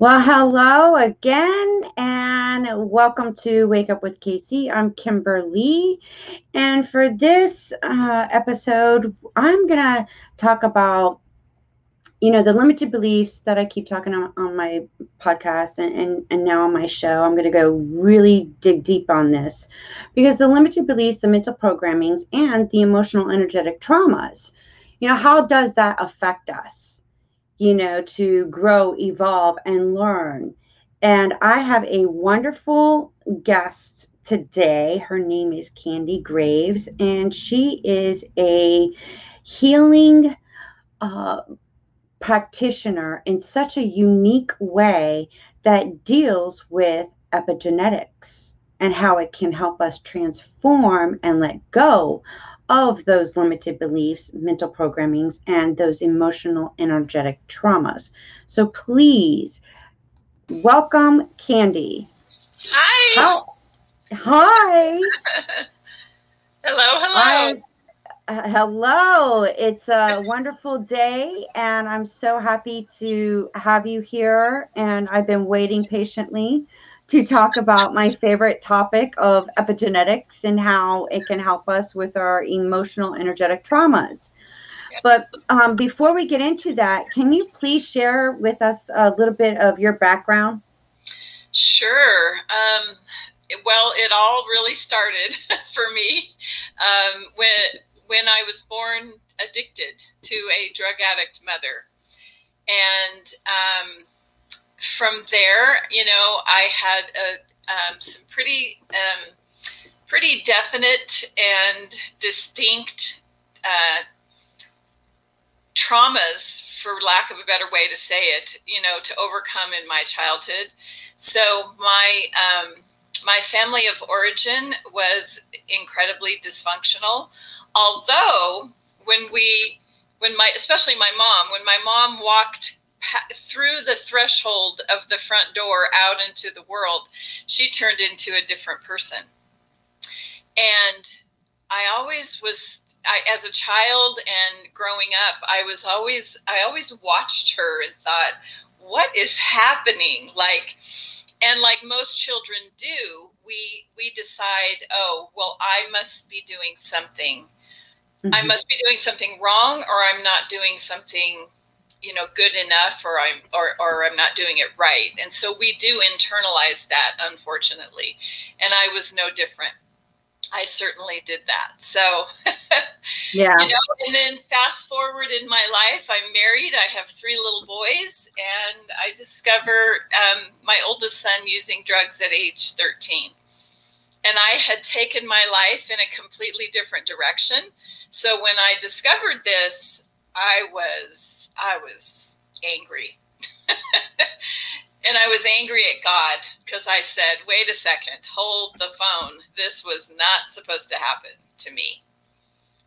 Well, hello again, and welcome to Wake Up with Casey. I'm Kimberly, and for this uh, episode, I'm gonna talk about, you know, the limited beliefs that I keep talking on, on my podcast and, and and now on my show. I'm gonna go really dig deep on this because the limited beliefs, the mental programmings, and the emotional energetic traumas, you know, how does that affect us? You know, to grow, evolve, and learn. And I have a wonderful guest today. Her name is Candy Graves, and she is a healing uh, practitioner in such a unique way that deals with epigenetics and how it can help us transform and let go of those limited beliefs, mental programmings, and those emotional, energetic traumas. So please welcome Candy. Hi. How, hi. hello, hello. uh, hello. It's a wonderful day, and I'm so happy to have you here. And I've been waiting patiently to talk about my favorite topic of epigenetics and how it can help us with our emotional energetic traumas. But um, before we get into that, can you please share with us a little bit of your background? Sure. Um, well, it all really started for me um, when when I was born addicted to a drug addict mother, and um, from there, you know, I had a, um, some pretty um, pretty definite and distinct uh, traumas, for lack of a better way to say it, you know, to overcome in my childhood. So my um, my family of origin was incredibly dysfunctional. Although when we when my especially my mom when my mom walked through the threshold of the front door out into the world, she turned into a different person. And I always was, I, as a child and growing up, I was always, I always watched her and thought, what is happening? Like, and like most children do, we we decide, oh, well, I must be doing something. Mm-hmm. I must be doing something wrong, or I'm not doing something you know good enough or i'm or, or i'm not doing it right. And so we do internalize that unfortunately. And i was no different. I certainly did that. So yeah. you know and then fast forward in my life i'm married. I have three little boys. And i discover um, my oldest son using drugs at age 13 and i had taken my life in a completely different direction. So when i discovered this i was I was angry. and I was angry at God because I said, wait a second, hold the phone. This was not supposed to happen to me.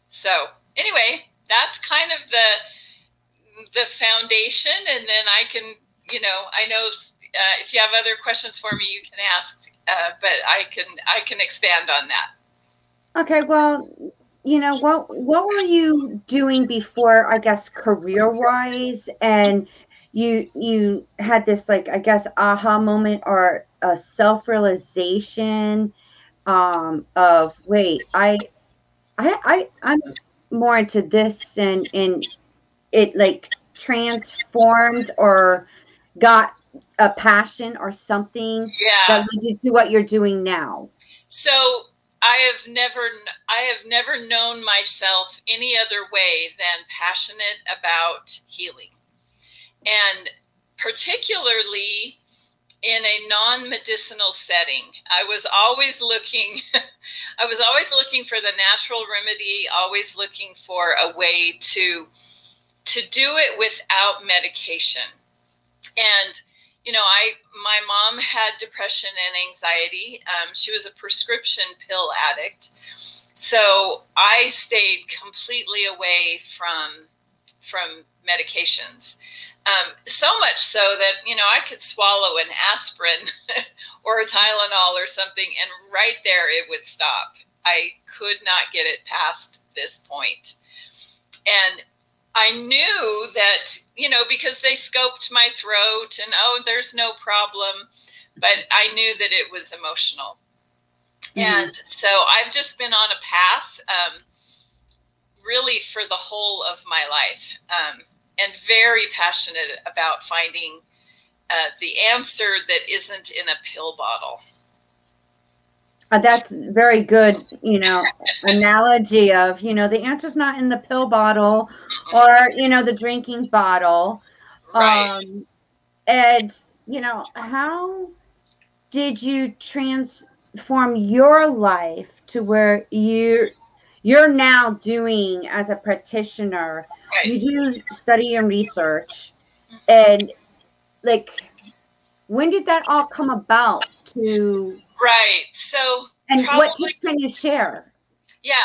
So, anyway, that's kind of the the foundation and then I can, you know, I know uh, if you have other questions for me, you can ask, uh, but I can I can expand on that. Okay, well, you know what what were you doing before i guess career wise and you you had this like i guess aha moment or a self-realization um of wait i i, I i'm more into this and and it like transformed or got a passion or something yeah. that leads you to what you're doing now so I have never I have never known myself any other way than passionate about healing. And particularly in a non-medicinal setting. I was always looking I was always looking for the natural remedy, always looking for a way to to do it without medication. And you know, I my mom had depression and anxiety. Um, she was a prescription pill addict, so I stayed completely away from from medications. Um, so much so that you know I could swallow an aspirin or a Tylenol or something, and right there it would stop. I could not get it past this point, and I knew that, you know, because they scoped my throat and, oh, there's no problem. But I knew that it was emotional. Mm-hmm. And so I've just been on a path um, really for the whole of my life um, and very passionate about finding uh, the answer that isn't in a pill bottle. Uh, that's very good, you know, analogy of, you know, the answer's not in the pill bottle or, you know, the drinking bottle. Right. Um, and, you know, how did you transform your life to where you you're now doing as a practitioner right. you do study and research and like when did that all come about to Right. So, and probably, what tips can you share? Yeah.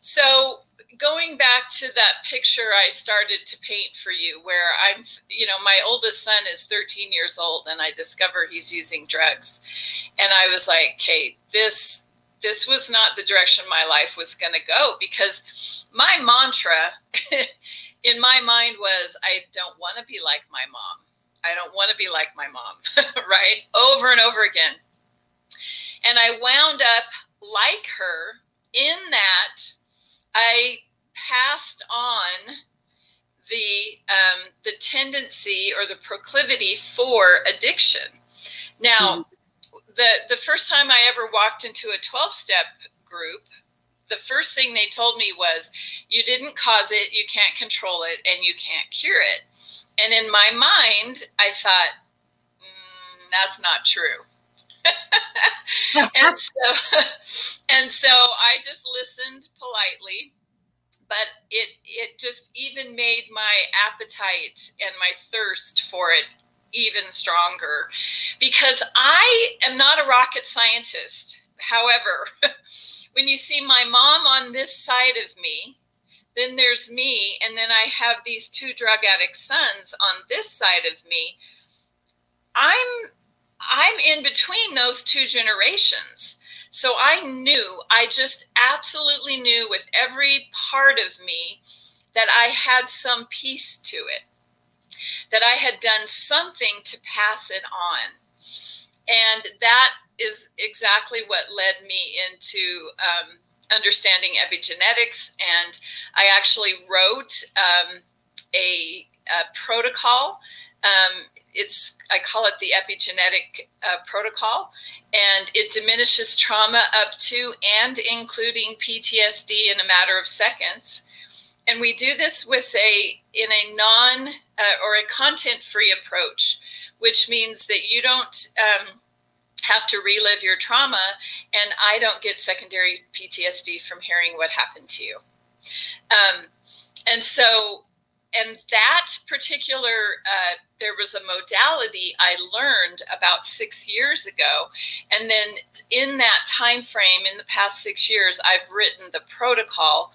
So, going back to that picture I started to paint for you, where I'm, you know, my oldest son is 13 years old, and I discover he's using drugs, and I was like, "Okay, this." This was not the direction my life was going to go because my mantra in my mind was I don't want to be like my mom. I don't want to be like my mom, right? Over and over again. And I wound up like her in that I passed on the um, the tendency or the proclivity for addiction. Now, mm-hmm. the the first time I ever walked into a 12 step group, the first thing they told me was, "You didn't cause it, you can't control it, and you can't cure it." And in my mind, I thought, mm, "That's not true." and so and so I just listened politely but it it just even made my appetite and my thirst for it even stronger because I am not a rocket scientist. However, when you see my mom on this side of me, then there's me, and then I have these two drug addict sons on this side of me. I'm I'm in between those two generations. So I knew, I just absolutely knew with every part of me that I had some piece to it, that I had done something to pass it on. And that is exactly what led me into um, understanding epigenetics. And I actually wrote um, a, a, protocol. Um, it's I call it the epigenetic uh, protocol, and it diminishes trauma up to and including PTSD in a matter of seconds. And we do this with a in a non uh, or a content free approach, which means that you don't um, have to relive your trauma, and I don't get secondary PTSD from hearing what happened to you. Um, and so and that particular uh, there was a modality i learned about six years ago. And then in that time frame in the past six years i've written the protocol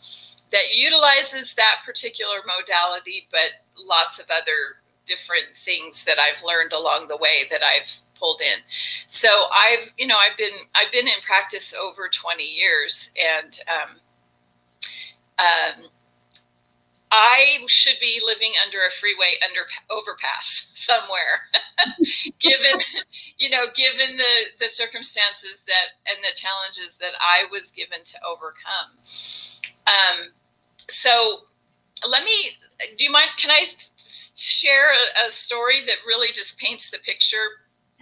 that utilizes that particular modality but lots of other different things that i've learned along the way that i've pulled in. So i've you know i've been i've been in practice over 20 years and um, um, I should be living under a freeway under overpass somewhere, given you know, given the the circumstances that and the challenges that I was given to overcome. Um, so let me. Do you mind? Can I share a, a story that really just paints the picture?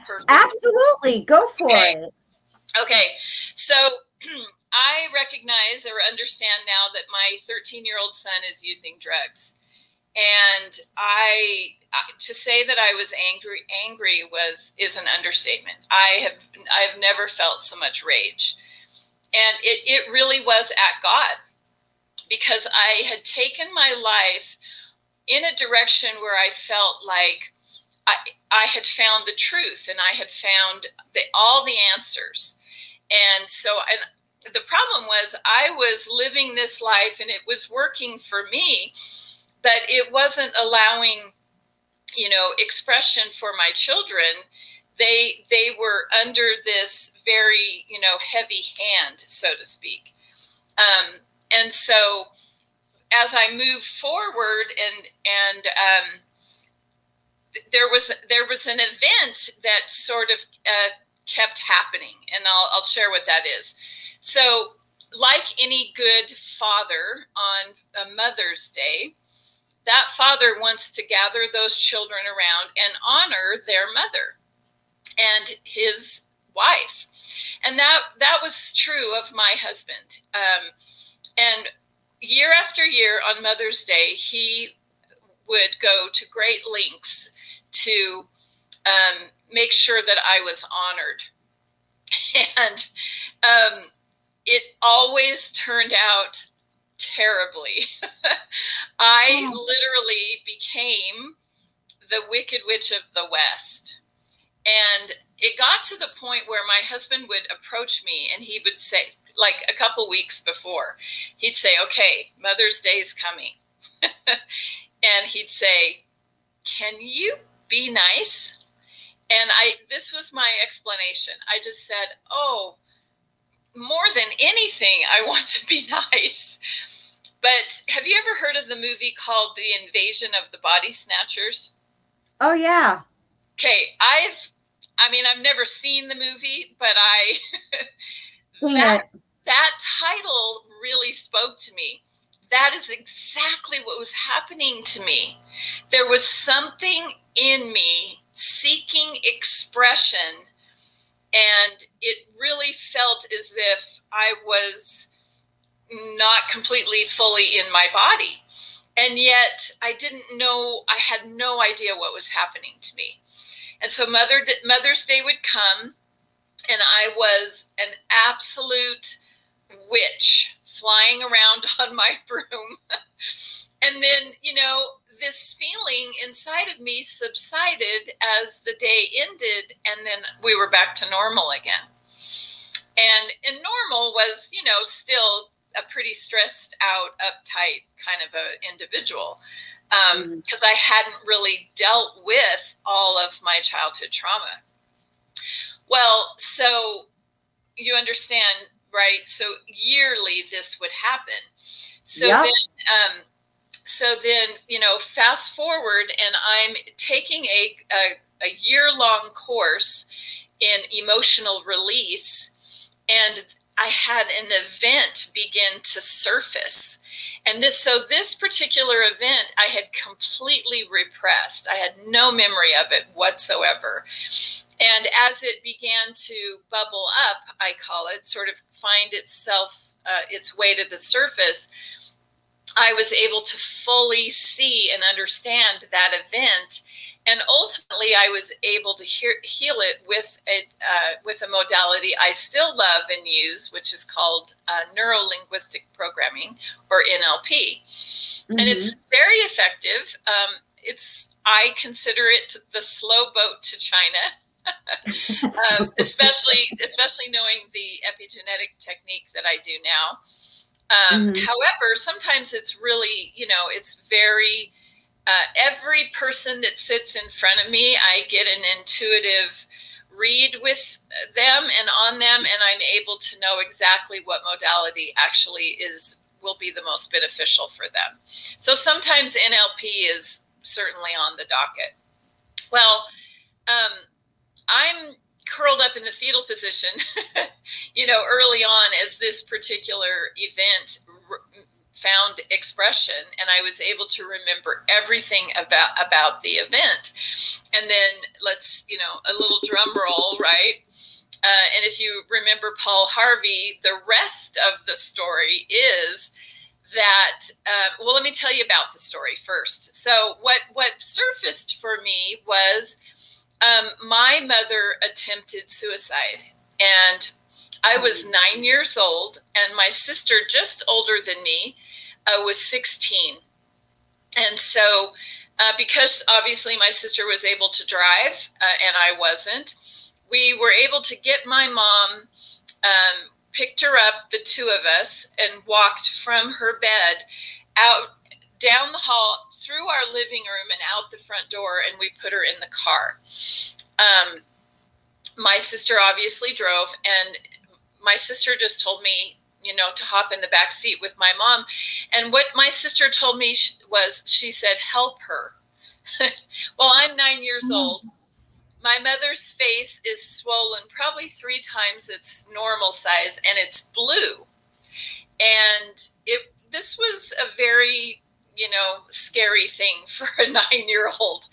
Perfectly? Absolutely, go for okay. it. Okay, so Hmm. I recognize or understand now that my 13 year old son is using drugs. And I, to say that I was angry, angry was is an understatement. I have, I've never felt so much rage, and it, it really was at God, because I had taken my life in a direction where I felt like I, I had found the truth and I had found the, all the answers. And so, and the problem was I was living this life and it was working for me, but it wasn't allowing, you know, expression for my children. They they were under this very, you know, heavy hand, so to speak. Um, and so as I move forward and and um, there was there was an event that sort of uh, kept happening, and I'll I'll share what that is. So, like any good father on a Mother's Day, that father wants to gather those children around and honor their mother and his wife, and that that was true of my husband. Um, and year after year on Mother's Day, he would go to great lengths to um, make sure that I was honored. And um, it always turned out terribly. I oh. literally became the Wicked Witch of the West. And it got to the point where my husband would approach me and he would say, like a couple weeks before, he'd say, Okay, Mother's Day's coming. and he'd say, Can you be nice? And I this was my explanation. I just said, "Oh, more than anything, I want to be nice." But have you ever heard of the movie called The Invasion of the Body Snatchers? Oh yeah. Okay, I've I mean, I've never seen the movie, but I that that title really spoke to me. That is exactly what was happening to me. There was something in me seeking expression and it really felt as if I was not completely fully in my body. And yet I didn't know, I had no idea what was happening to me. And so Mother, Mother's Day would come, and I was an absolute witch flying around on my broom. and then, you know, this feeling inside of me subsided as the day ended, and then we were back to normal again. And, and normal was, you know, still a pretty stressed out, uptight kind of a individual because um, mm-hmm. I hadn't really dealt with all of my childhood trauma. Well, so you understand, right? So yearly this would happen. So then, um, so then you know fast forward and i'm taking a, a, a year long course in emotional release and i had an event begin to surface. And this so this particular event i had completely repressed. I had no memory of it whatsoever. And as it began to bubble up i call it sort of find itself uh, its way to the surface I was able to fully see and understand that event. And ultimately, I was able to hear, heal it with a, uh, with a modality I still love and use, which is called uh, neuro linguistic programming or NLP. Mm-hmm. And it's very effective. Um, it's I consider it the slow boat to China. um, especially especially knowing the epigenetic technique that I do now. Um, mm-hmm. However, sometimes it's really, you know, it's very, uh, every person that sits in front of me, I get an intuitive read with them and on them, and I'm able to know exactly what modality actually is will be the most beneficial for them. So sometimes NLP is certainly on the docket. Well, um, I'm curled up in the fetal position, you know, early on as this particular event found expression and I was able to remember everything about about the event. And then let's, you know, a little drum roll, right? Uh, and if you remember Paul Harvey, the rest of the story is that uh, well let me tell you about the story first so what what surfaced for me was um, my mother attempted suicide, and I was nine years old, and my sister, just older than me, uh, was 16. And so, uh, because obviously my sister was able to drive uh, and I wasn't, we were able to get my mom, um, picked her up, the two of us, and walked from her bed out down the hall through our living room and out the front door, and we put her in the car. Um, my sister obviously drove, and my sister just told me you know, to hop in the back seat with my mom. And what my sister told me was, she said, help her. well, I'm nine years mm. old. My mother's face is swollen probably three times its normal size and it's blue. And it this was a very you know scary thing for a nine year old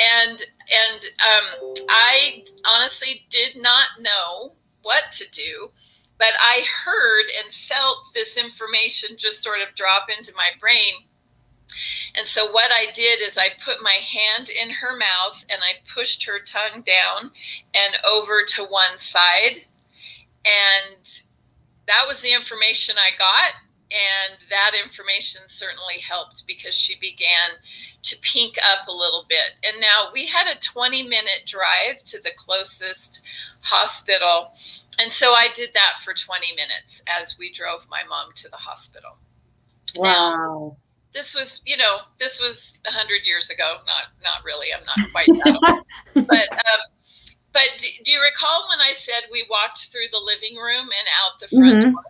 and and um, i honestly did not know what to do but i heard and felt this information just sort of drop into my brain. And so what i did is i put my hand in her mouth and i pushed her tongue down and over to one side. And that was the information i got and that information certainly helped because she began to pink up a little bit. And now we had a 20 minute drive to the closest hospital. And so I did that for 20 minutes as we drove my mom to the hospital. Wow. Now, this was, you know, this was 100 years ago. Not, not really. I'm not quite that old. but, um, but do, do, you recall when I said we walked through the living room and out the front mm-hmm. door?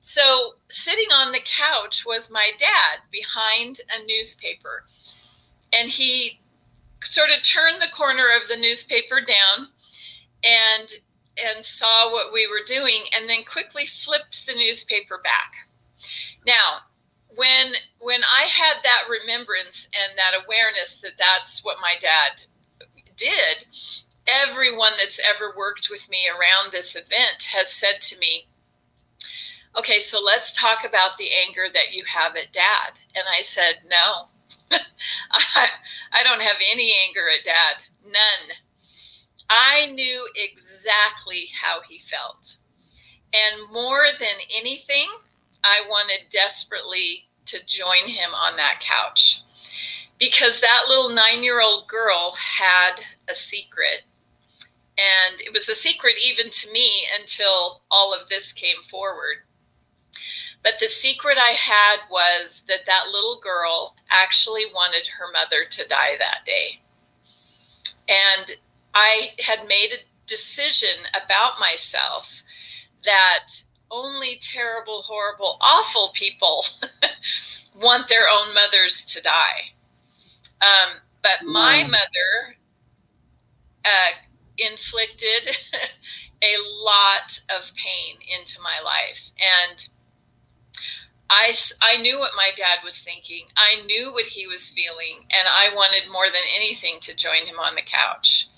So, sitting on the couch was my dad behind a newspaper. And he sort of turned the corner of the newspaper down and and saw what we were doing and then quickly flipped the newspaper back. Now, when when I had that remembrance and that awareness that that's what my dad did, everyone that's ever worked with me around this event has said to me, okay, so let's talk about the anger that you have at dad. And I said, no, I, I don't have any anger at dad, none. I knew exactly how he felt. And more than anything, I wanted desperately to join him on that couch because that little nine year old girl had a secret. And it was a secret even to me until all of this came forward. But the secret I had was that that little girl actually wanted her mother to die that day. And I had made a decision about myself that only terrible, horrible, awful people want their own mothers to die. Um, but my mother uh, inflicted a lot of pain into my life. And I, I knew what my dad was thinking. I knew what he was feeling, and I wanted more than anything to join him on the couch.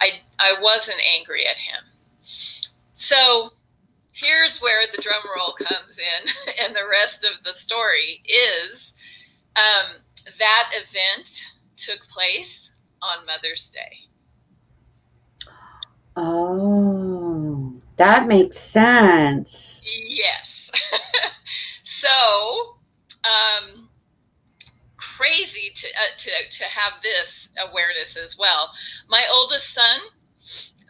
I, I wasn't angry at him. So here's where the drum roll comes in, and the rest of the story is um, that event took place on Mother's Day. Oh, that makes sense. Yes. so um, crazy to, uh, to to have this awareness as well. My oldest son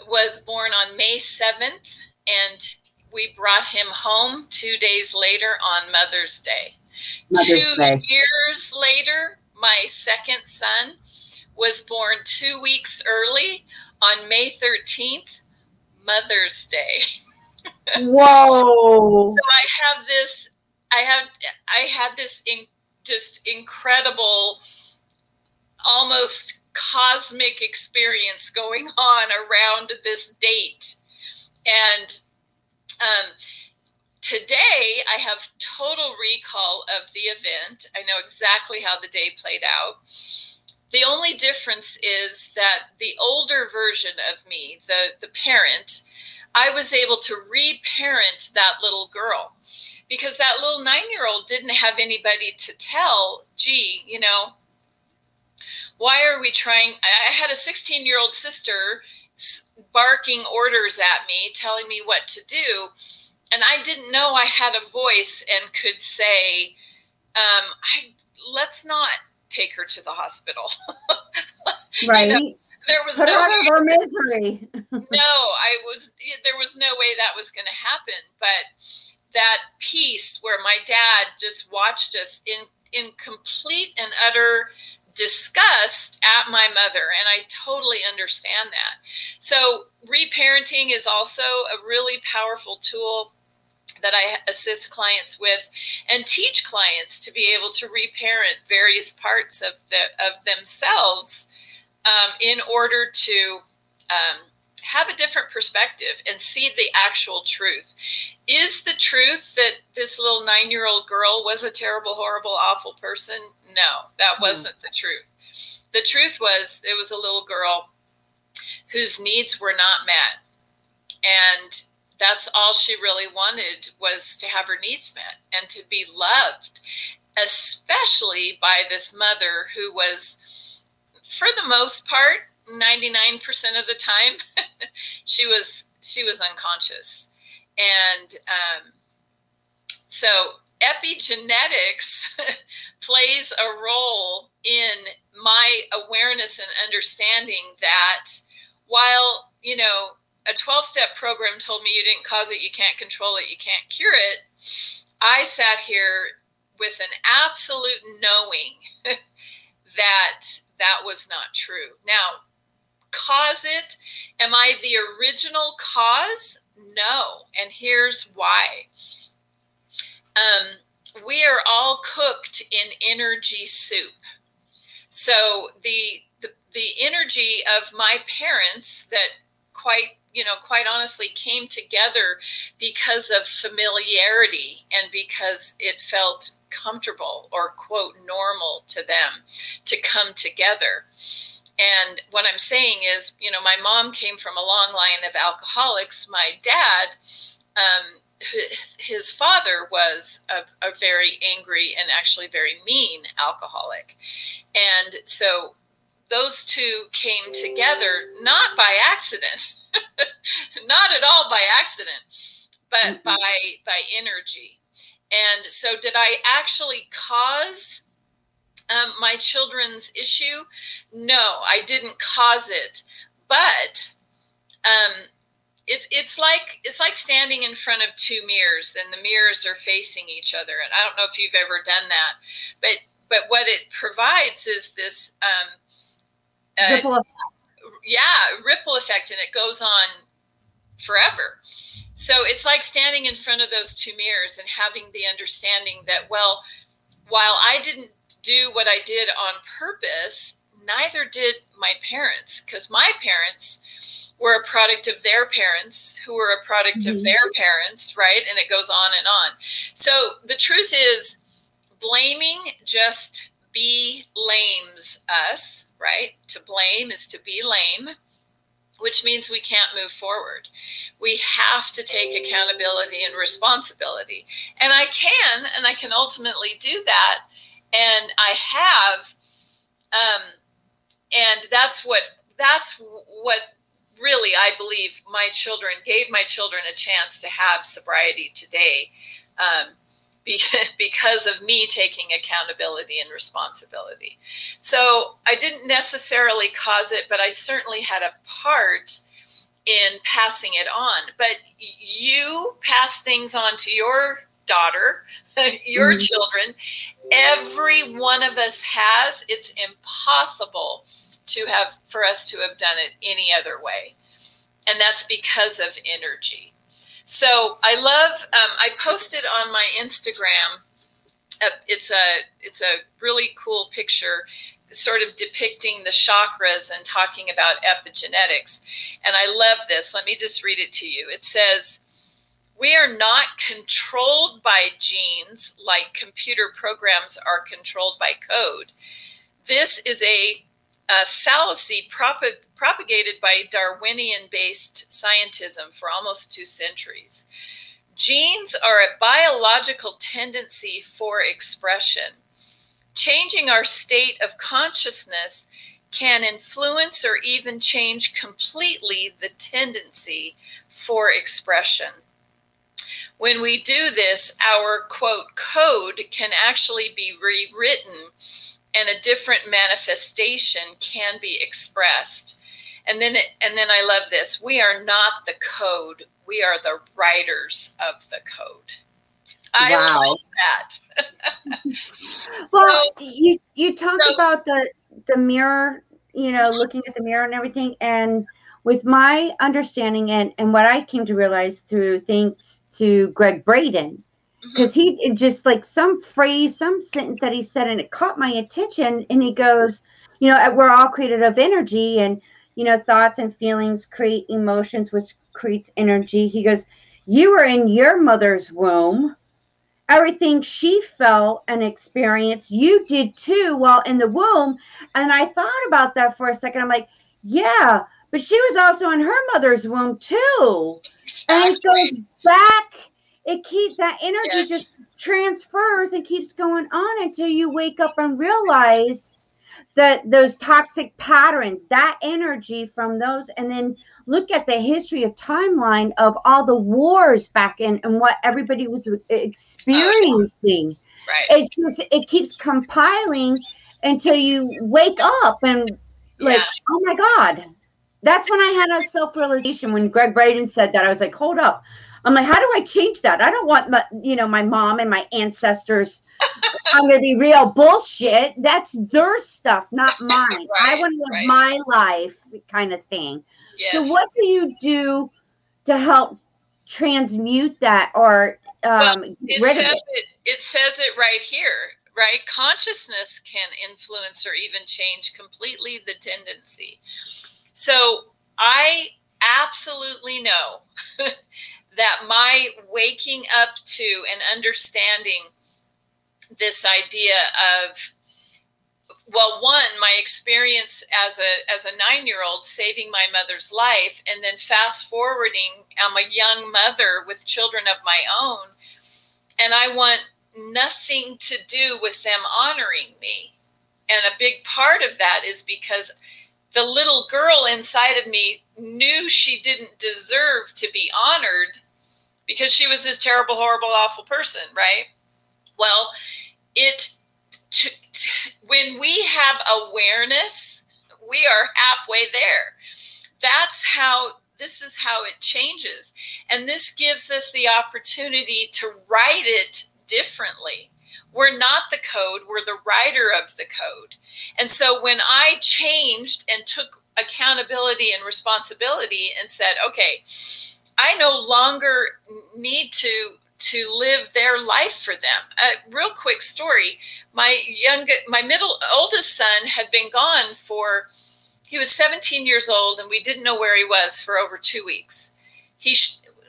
was born on May seventh, and we brought him home two days later on Mother's Day. Mother's two Day. years later, my second son was born two weeks early on May 13th, Mother's Day. Whoa. so I have this I have I had this in, just incredible almost cosmic experience going on around this date. And um, today I have total recall of the event. I know exactly how the day played out. The only difference is that the older version of me, the, the parent, I was able to reparent that little girl because that little nine year old didn't have anybody to tell, gee, you know, why are we trying? I had a 16 year old sister barking orders at me, telling me what to do. And I didn't know I had a voice and could say, um, I, let's not take her to the hospital. right. You know, there was Put no out of misery. no, I was there was no way that was going to happen. But that piece where my dad just watched us in in complete and utter disgust at my mother and i totally understand that so reparenting is also a really powerful tool that I assist clients with and teach clients to be able to reparent various parts of the of themselves um, in order to um, have a different perspective and see the actual truth. Is the truth that this little nine year old girl was a terrible, horrible, awful person? No, that hmm. wasn't mm. the truth. The truth was it was a little girl whose needs were not met. And that's all she really wanted was to have her needs met and to be loved, especially by this mother who was, for the most part, 99% of the time, she was she was unconscious. And um, so epigenetics plays a role in my awareness and understanding that while, you know, a 12 step program told me you didn't cause it, you can't control it, you can't cure it, I sat here with an absolute knowing that that was not true. Now, cause it? Am I the original cause? No. And here's why. Um, we are all cooked in energy soup. So the, the the energy of my parents that quite you know quite honestly came together because of familiarity and because it felt comfortable or quote normal to them to come together and what I'm saying is, you know, my mom came from a long line of alcoholics. My dad, um, his father was a, a, very angry and actually very mean alcoholic. And so those two came together not by accident, not at all by accident, but mm-hmm. by by energy. And so did I actually cause um, my children's issue? No, I didn't cause it, but um, it's it's like it's like standing in front of two mirrors, and the mirrors are facing each other. And I don't know if you've ever done that, but but what it provides is this um, uh, ripple effect. Yeah, ripple effect, and it goes on forever. So it's like standing in front of those two mirrors and having the understanding that, well, while I didn't do what I did on purpose, neither did my parents, because my parents were a product of their parents, who were a product mm-hmm. of their parents, right? And it goes on and on. So the truth is, blaming just be lames us, right? To blame is to be lame, which means we can't move forward. We have to take accountability and responsibility. And I can, and I can ultimately do that and I have, um, and that's what that's what really I believe my children gave my children a chance to have sobriety today. Um, because of me taking accountability and responsibility. So I didn't necessarily cause it, but I certainly had a part in passing it on. But you pass things on to your daughter, your mm-hmm. children. Every one of us has. It's impossible to have for us to have done it any other way. And that's because of energy. So I love, um, I posted on my Instagram. Uh, it's a it's a really cool picture sort of depicting the chakras and talking about epigenetics and i love this let me just read it to you it says we are not controlled by genes like computer programs are controlled by code. This is a, a fallacy prop- propagated by Darwinian based scientism for almost two centuries. Genes are a biological tendency for expression. Changing our state of consciousness can influence or even change completely the tendency for expression. When we do this, our quote code can actually be rewritten and a different manifestation can be expressed. And then it, and then I love this. We are not the code. We are the writers of the code. I wow. love that. well, so, you you talked so, about the the mirror, you know, mm-hmm. looking at the mirror and everything and with my understanding and, and what I came to realize through thanks to Gregg Braden, because mm-hmm. he just like some phrase, some sentence that he said, and it caught my attention. And he goes, You know, we're all created of energy, and, you know, thoughts and feelings create emotions, which creates energy. He goes, You were in your mother's womb. Everything she felt and experienced, you did too while in the womb. And I thought about that for a second. I'm like, Yeah, but she was also in her mother's womb too. Exactly. And it goes back. It keeps that energy yes. just transfers and keeps going on until you wake up and realize that those toxic patterns, that energy from those, and then look at the history of timeline of all the wars back in and what everybody was experiencing. Right. It just it keeps compiling until you wake up and like, yeah. oh my God, that's when I had a self realization when Gregg Braden said that. I was like, hold up. I'm like, how do I change that? I don't want my, you know, my mom and my ancestors. I'm to be real bullshit. That's their stuff, not mine. right, I want to live right. my life, kind of thing. Yes. So, what do you do to help transmute that or um, well, it says it? it? It says it right here, right? Consciousness can influence or even change completely the tendency. So I absolutely know that my waking up to and understanding this idea of well one my experience as a as a 9-year-old saving my mother's life and then fast forwarding I'm a young mother with children of my own and I want nothing to do with them honoring me. And a big part of that is because the little girl inside of me knew she didn't deserve to be honored because she was this terrible, horrible, awful person, right? Well, it t- t- when we have awareness, we are halfway there. That's how this is how it changes. And this gives us the opportunity to write it differently. We're not the code, we're the writer of the code. And so when I changed and took accountability and responsibility and said, okay, I no longer need to to live their life for them. A real quick story. My young my middle oldest son had been gone for he was 17 years old and we didn't know where he was for over 2 weeks. He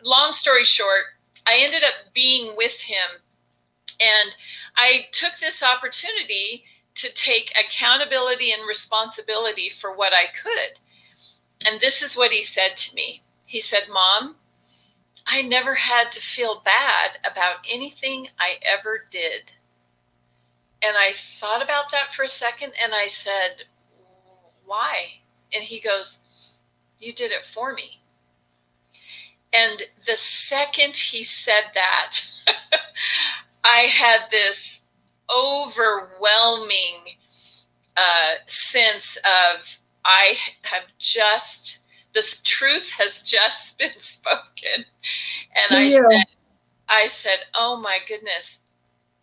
long story short, I ended up being with him and I took this opportunity to take accountability and responsibility for what I could. And this is what he said to me. He said, Mom, I never had to feel bad about anything I ever did. And I thought about that for a second and I said, Why? And he goes, You did it for me. And the second he said that, I had this overwhelming uh, sense of I have just this truth has just been spoken, and I said, I said, oh my goodness,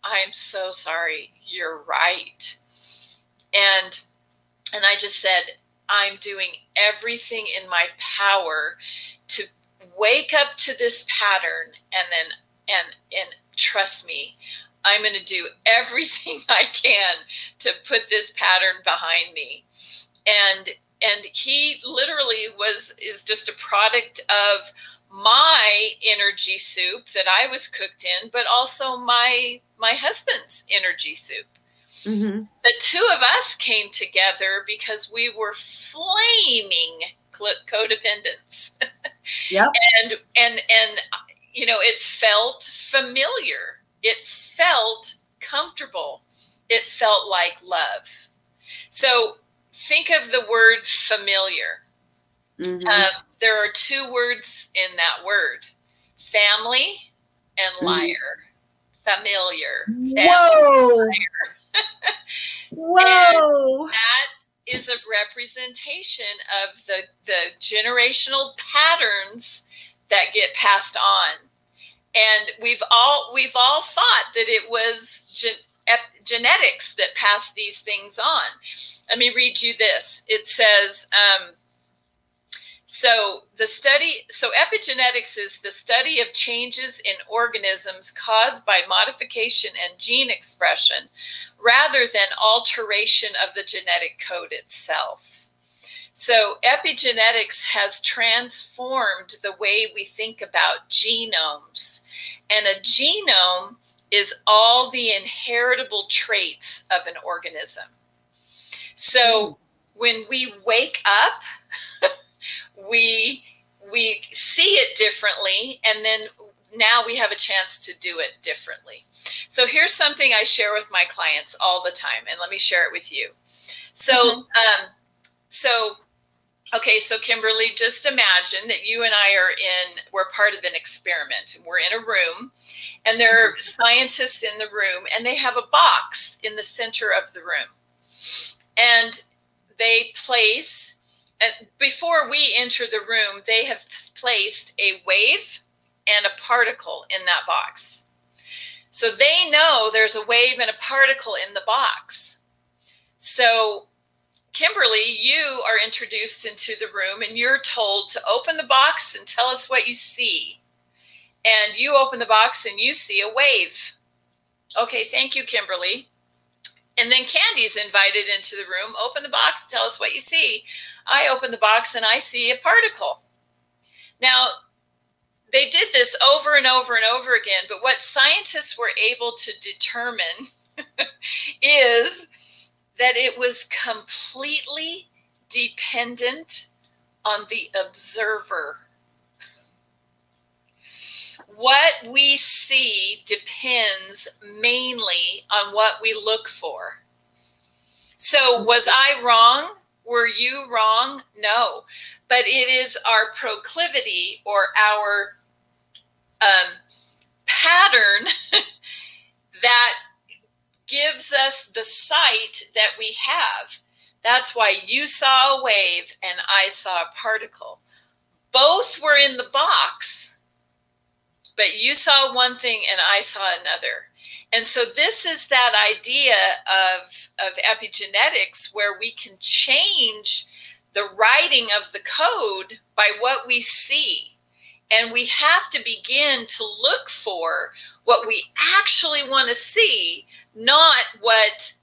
I'm so sorry. You're right, and and I just said, I'm doing everything in my power to wake up to this pattern and then and and trust me, I'm going to do everything I can to put this pattern behind me. And and he literally was is just a product of my energy soup that I was cooked in, but also my my husband's energy soup. Mm-hmm. The two of us came together because we were flaming codependents. Yeah, and and and you know, it felt familiar. It felt comfortable. It felt like love. So think of the word familiar. Mm-hmm. Um, there are two words in that word family and mm-hmm. liar. Familiar. Family, Whoa. Liar. Whoa. That is a representation of the, the generational patterns that get passed on and we've all we've all thought that it was gen- genetics that pass these things on let me read you this it says um, So the study, so epigenetics is the study of changes in organisms caused by modification and gene expression rather than alteration of the genetic code itself. So epigenetics has transformed the way we think about genomes. And a genome is all the inheritable traits of an organism. So when we wake up, we we see it differently and then now we have a chance to do it differently so here's something i share with my clients all the time and let me share it with you so mm-hmm. um, so okay so kimberly just imagine that you and i are in we're part of an experiment we're in a room and there are mm-hmm. scientists in the room and they have a box in the center of the room and they place and before we enter the room, they have placed a wave and a particle in that box. So they know there's a wave and a particle in the box. So, Kimberly, you are introduced into the room and you're told to open the box and tell us what you see. And you open the box and you see a wave. Okay, thank you, Kimberly. And then Candy's invited into the room. Open the box, tell us what you see. I open the box and I see a particle. Now, they did this over and over and over again, but what scientists were able to determine is that it was completely dependent on the observer. What we see depends mainly on what we look for. So, was I wrong were you wrong? No. But it is our proclivity or our um, pattern that gives us the sight that we have. That's why you saw a wave and I saw a particle. Both were in the box, but you saw one thing and I saw another. And so this is that idea of, of epigenetics where we can change the writing of the code by what we see. And we have to begin to look for what we actually want to see, not what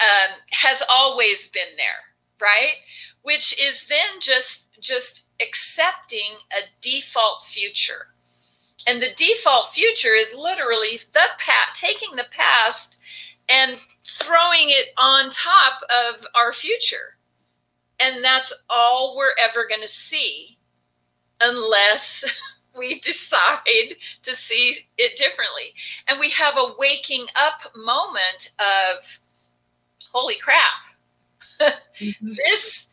um, has always been there, right? Which is then just just accepting a default future and the default future is literally the pat taking the past and throwing it on top of our future. And that's all we're ever going to see unless we decide to see it differently. And we have a waking up moment of holy crap. mm-hmm. This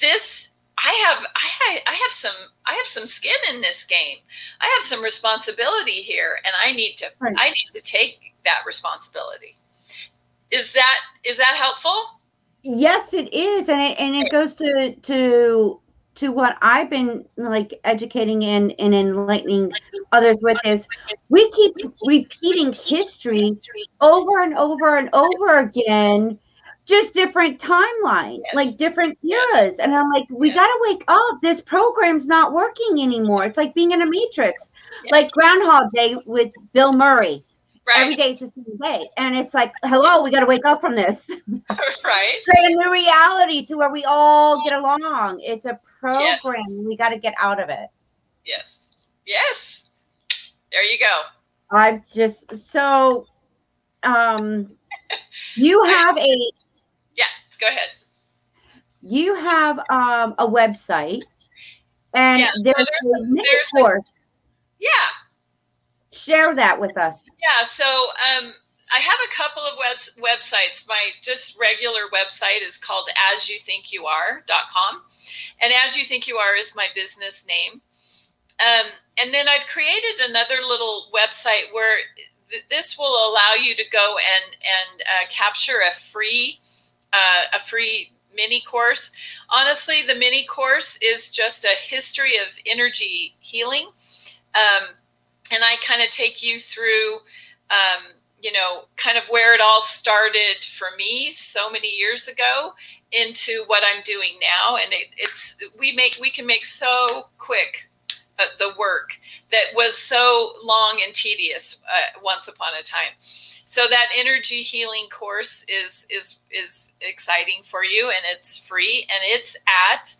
this I have I, I have some I have some skin in this game. I have some responsibility here, and I need to right. I need to take that responsibility. Is that is that helpful? Yes, it is, and it and it goes to to to what I've been like educating and, and enlightening others with is we keep repeating history over and over and over again just different timelines, yes. like different eras. Yes. And I'm like, we yes. got to wake up. This program's not working anymore. It's like being in a matrix, like Groundhog Day with Bill Murray. Right. Every day is the same day. And it's like, hello, we got to wake up from this. right. Create a new reality to where we all get along. It's a program. We got to get out of it. Yes. Yes. There you go. I'm just so um you have a Yeah, go ahead. You have um, a website, and yeah, there's, so there's, a mini there's course. A, yeah. Share that with us. Yeah. So um, I have a couple of web- websites. My just regular website is called asyouThinkYouAre.com. And As You Think You Are is my business name. Um, and then I've created another little website where th- this will allow you to go and, and uh, capture a free uh, a free mini course. Honestly, the mini course is just a history of energy healing. Um, and I kind of take you through um, you know, kind of where it all started for me so many years ago into what I'm doing now. And it, it's, we make, we can make so quick uh, the work that was so long and tedious uh, once upon a time. So that energy healing course is, is, is exciting for you and it's free and it's at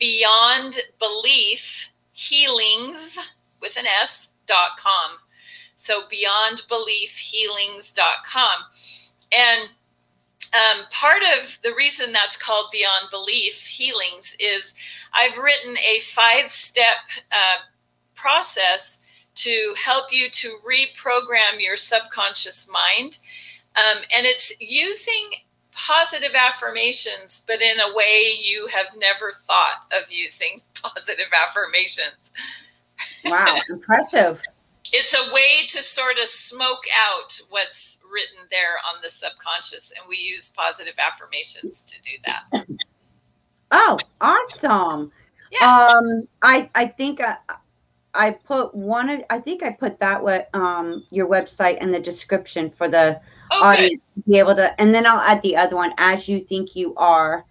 beyond belief healings with an S dot com. So beyondbeliefhealings.com. And um, part of the reason that's called Beyond Belief Healings is I've written a five step uh, process to help you to reprogram your subconscious mind. Um, and it's using positive affirmations, but in a way you have never thought of using positive affirmations. Wow, impressive. It's a way to sort of smoke out what's written there on the subconscious and we use positive affirmations to do that. Oh awesome. Yeah. um i i think I, I put one of i think i put that what um your website in the description for the oh, audience to be able to and then i'll add the other one as you think you are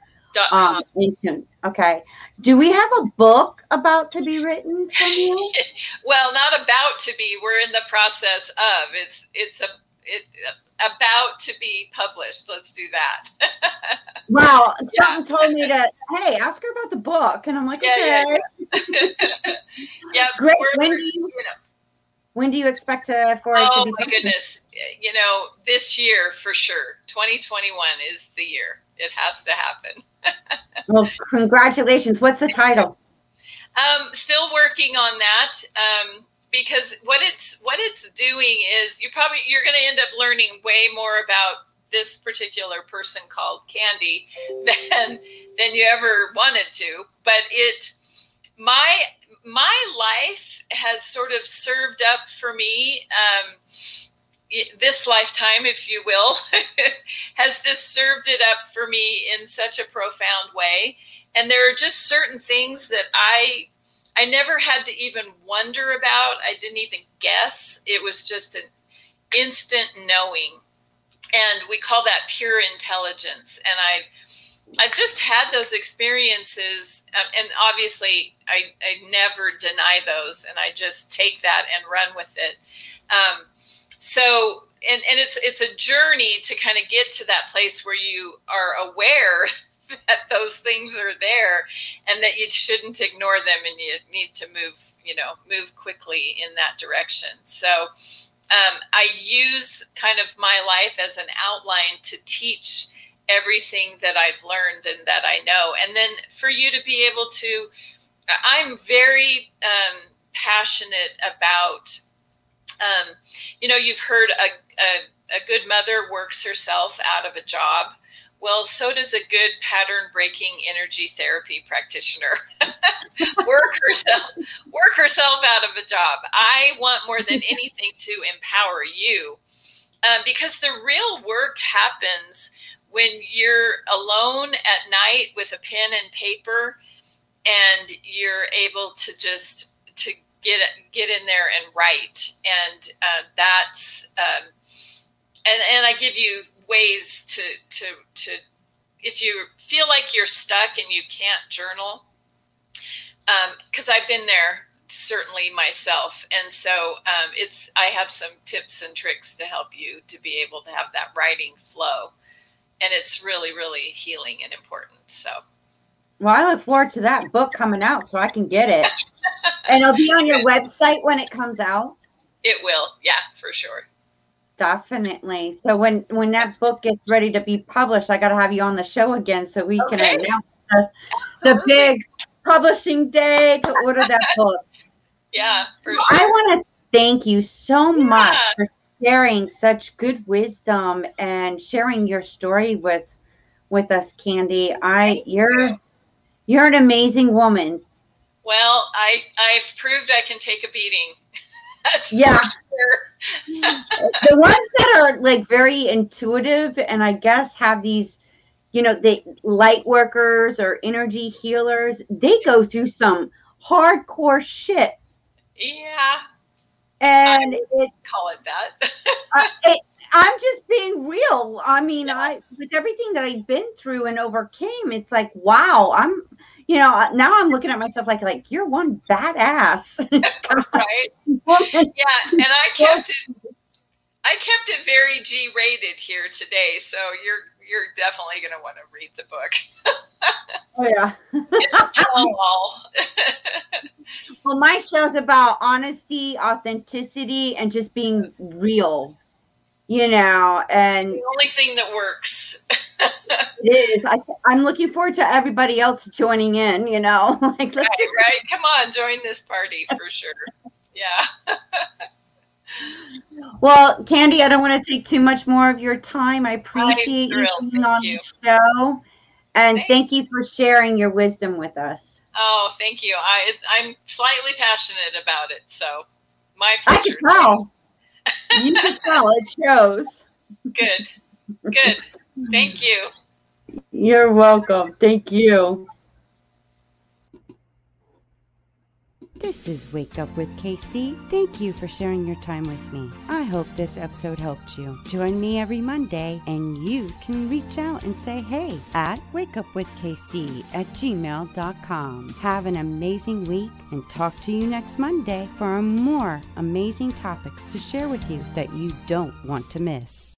um, into Okay. Do we have a book about to be written from you? well, not about to be. We're in the process of. It's it's a it about to be published. Let's do that. wow. Someone yeah. told me to, hey, ask her about the book. And I'm like, yeah, okay. Yeah, yeah. Great. When do you, you know, when do you expect to for it oh to be my goodness. You know, this year for sure. 2021 is the year. It has to happen well, congratulations. What's the title? Um, still working on that. Um, because what it's what it's doing is you probably you're going to end up learning way more about this particular person called Candy than than you ever wanted to. But it my my life has sort of served up for me um, this lifetime, if you will, has just served it up for me in such a profound way. And there are just certain things that I I never had to even wonder about. I didn't even guess. It was just an instant knowing. And we call that pure intelligence. And I I've just had those experiences, um, and obviously, I, I never deny those, and I just take that and run with it. Um, so and and it's it's a journey to kind of get to that place where you are aware that those things are there and that you shouldn't ignore them and you need to move you know move quickly in that direction. So um, i use kind of my life as an outline to teach everything that i've learned and that i know. And then for you to be able to i'm very um, passionate about um, you know, you've heard a, a, a good mother works herself out of a job. Well, so does a good pattern breaking energy therapy practitioner. work herself work herself out of a job. I want more than anything to empower you. Um, because the real work happens when you're alone at night with a pen and paper and you're able to just to get get in there and write, and uh, that's um, and and I give you ways to to to if you feel like you're stuck and you can't journal, because um, I've been there certainly myself, and so um, it's I have some tips and tricks to help you to be able to have that writing flow, and it's really really healing and important. So. Well, I look forward to that book coming out so I can get it. and it'll be on your website when it comes out. It will, yeah, for sure. Definitely. So when when that book gets ready to be published, I got to have you on the show again so we okay. can announce the, the big publishing day to order that book. Yeah, for sure. I want to thank you so yeah. much for sharing such good wisdom and sharing your story with with us, Candy. I you're you're an amazing woman. Well, I I've proved I can take a beating. That's yeah. Sure. the ones that are like very intuitive and I guess have these, you know, the light workers or energy healers, they go through some hardcore shit. Yeah. And it call it that. uh, it, I'm just being real. I mean, yeah. I with everything that I've been through and overcame, it's like, wow, I'm you know, now I'm looking at myself like, like you're one badass. right. yeah, and I kept it. I kept it very G-rated here today, so you're you're definitely going to want to read the book. oh yeah, it's a all. well, my show's about honesty, authenticity, and just being real. You know, and it's the only thing that works it is. I, am looking forward to everybody else joining in. You know, like right, just... right. Come on, join this party for sure. Yeah. well, Candy, I don't want to take too much more of your time. I appreciate you being on you. the show, and Thanks. thank you for sharing your wisdom with us. Oh, thank you. I I'm slightly passionate about it, so my pleasure. I can tell. you can tell. It shows. Good. Good. Thank you. You're welcome. Thank you. This is Wake Up with KC. Thank you for sharing your time with me. I hope this episode helped you. Join me every Monday and you can reach out and say hey at wakeupwithkc at gmail.com. Have an amazing week and talk to you next Monday for more amazing topics to share with you that you don't want to miss.